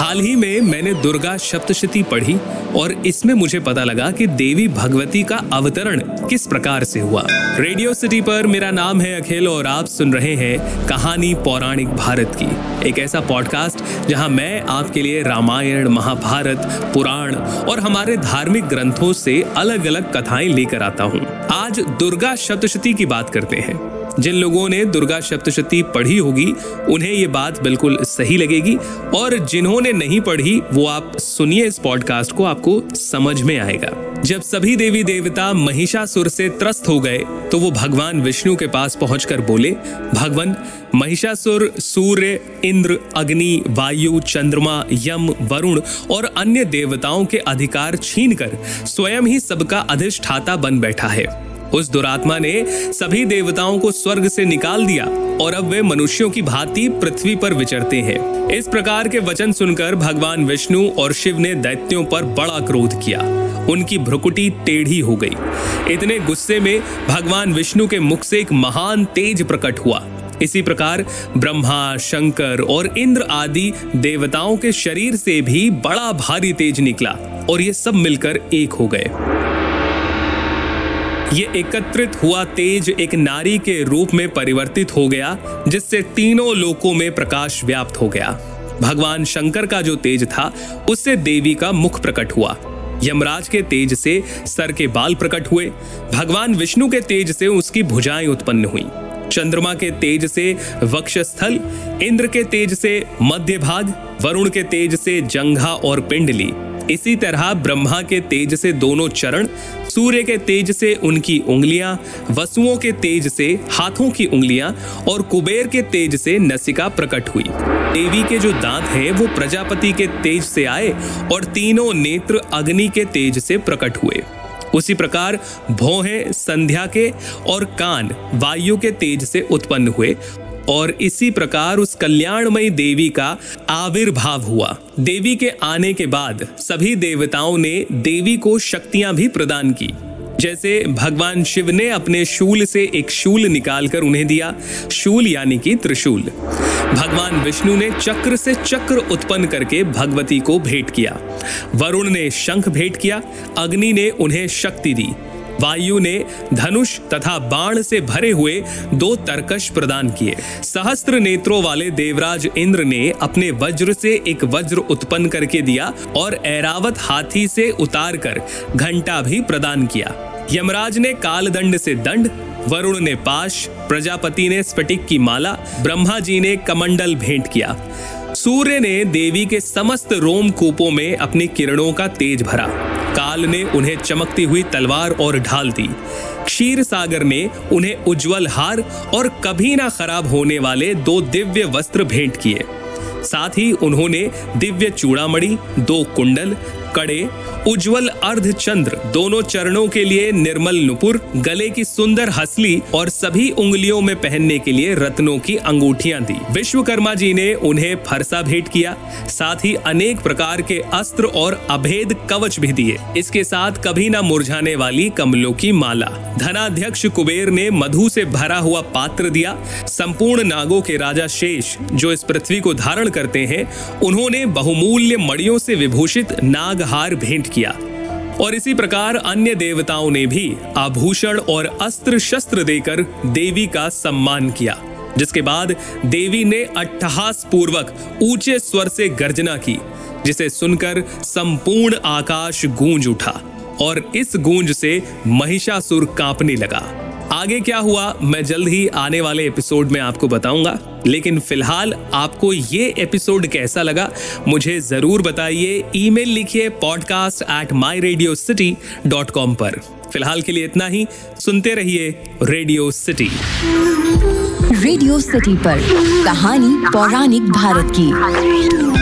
हाल ही में मैंने दुर्गा सप्तशती पढ़ी और इसमें मुझे पता लगा कि देवी भगवती का अवतरण किस प्रकार से हुआ। रेडियो सिटी पर मेरा नाम है अखिल और आप सुन रहे हैं कहानी पौराणिक भारत की। एक ऐसा पॉडकास्ट जहाँ मैं आपके लिए रामायण, महाभारत, पुराण और हमारे धार्मिक ग्रंथों से अलग अलग कथाएँ लेकर आता हूँ। आज दुर्गा सप्तशती की बात करते हैं। जिन लोगों ने दुर्गा सप्तशती पढ़ी होगी, उन्हें ये बात बिल्कुल सही लगेगी, और जिन्होंने नहीं पढ़ी, वो आप सुनिए इस पॉडकास्ट को, आपको समझ में आएगा। जब सभी देवी देवता महिषासुर से त्रस्त हो गए तो वो भगवान विष्णु के पास पहुंचकर बोले, भगवान, महिषासुर, सूर्य, इंद्र, अग्नि, वायु, चंद्रमा, यम, वरुण और अन्य देवताओं के अधिकार छीनकर स्वयं ही सबका अधिष्ठाता बन बैठा है। उस दुरात्मा ने सभी देवताओं को स्वर्ग से निकाल दिया और अब वे मनुष्यों की भांति पृथ्वी पर विचरते हैं। इस प्रकार के वचन सुनकर भगवान विष्णु और शिव ने दैत्यों पर बड़ा क्रोध किया। उनकी भ्रुकुटी टेढ़ी हो गई। इतने गुस्से में भगवान विष्णु के मुख से एक महान तेज प्रकट हुआ। इसी प्रकार ब्रह्मा, शंकर और इंद्र आदि देवताओं के शरीर से भी बड़ा भारी तेज निकला और ये सब मिलकर एक हो गए। ये एकत्रित हुआ तेज एक नारी के रूप में परिवर्तित हो गया, जिससे तीनों लोकों में प्रकाश व्याप्त हो गया। भगवान शंकर का जो तेज था, उससे देवी का मुख प्रकट हुआ। यमराज के तेज से सर के बाल प्रकट हुए। भगवान विष्णु के तेज से उसकी भुजाएँ उत्पन्न हुई। चंद्रमा के तेज से वक्षस्थल, इंद्र के तेज से मध्य भाग वरुण के तेज से जंघा और पिंडली। इसी तरह ब्रह्मा के तेज से दोनों चरण, सूर्य के तेज से उनकी उंगलियाँ, वसुओं के तेज से हाथों की उंगलियाँ और कुबेर के तेज से नसिका प्रकट हुई। देवी के जो दांत हैं, वो प्रजापति के तेज से आए और तीनों नेत्र अग्नि के तेज से प्रकट हुए। उसी प्रकार भौहें, संध्या के और कान, वायु के तेज से उत्पन्न हुए। और इसी प्रकार उस कल्याणमयी देवी का आविर्भाव हुआ। देवी के आने के बाद सभी देवताओं ने देवी को शक्तियाँ भी प्रदान की। जैसे भगवान शिव ने अपने शूल से एक शूल निकालकर उन्हें दिया, शूल यानी कि त्रिशूल। भगवान विष्णु ने चक्र से चक्र उत्पन्न करके भगवती को भेंट किया। वरुण ने शंख भेंट किया, अग्नि ने उन्हें शक्ति दी। वायु ने धनुष तथा बाण से भरे हुए दो तरकश प्रदान किए। सहस्त्र नेत्रों वाले देवराज इंद्र ने अपने वज्र से एक वज्र उत्पन्न करके दिया और ऐरावत हाथी से उतार कर घंटा भी प्रदान किया। यमराज ने कालदंड से दंड, वरुण ने पाश, प्रजापति ने स्फटिक की माला, ब्रह्मा जी ने कमंडल भेंट किया। सूर्य ने देवी के समस्त रोम कूपों में अपनी किरणों का तेज भरा। काल ने उन्हें चमकती हुई तलवार और ढाल दी। क्षीर सागर ने उन्हें उज्जवल हार और कभी ना खराब होने वाले दो दिव्य वस्त्र भेंट किए। साथ ही उन्होंने दिव्य चूड़ामणि, दो कुंडल कड़े, उज्जवल अर्ध चंद्र दोनों चरणों के लिए निर्मल नुपुर, गले की सुंदर हसली और सभी उंगलियों में पहनने के लिए रत्नों की अंगूठियाँ दी। विश्वकर्मा जी ने उन्हें फरसा भेंट किया, साथ ही अनेक प्रकार के अस्त्र और अभेद कवच भी दिए। इसके साथ कभी न मुरझाने वाली कमलों की माला। धनाध्यक्ष कुबेर ने मधु से भरा हुआ पात्र दिया। संपूर्ण नागों के राजा शेष, जो इस पृथ्वी को धारण करते हैं, उन्होंने बहुमूल्य मड़ियों से विभूषित नागहार भेंट किया। और इसी प्रकार अन्य देवताओं ने भी आभूषण और अस्त्र शस्त्र देकर देवी का सम्मान किया, जिसके बाद देवी ने अट्ठहास पूर्वक ऊँचे स्वर से गर्जना की, जिसे सुनकर संपूर्ण आकाश गूंज उठा और इस गूंज से महिषासुर कांपने लगा। आगे क्या हुआ, मैं जल्द ही आने वाले एपिसोड में आपको बताऊँगा। लेकिन फ़िलहाल आपको ये एपिसोड कैसा लगा, मुझे ज़रूर बताइए ईमेल लिखिए podcast at my radio city dot com पर। फ़िलहाल के लिए इतना ही, सुनते रहिए रेडियो सिटी रेडियो सिटी पर, कहानी पौराणिक भारत की।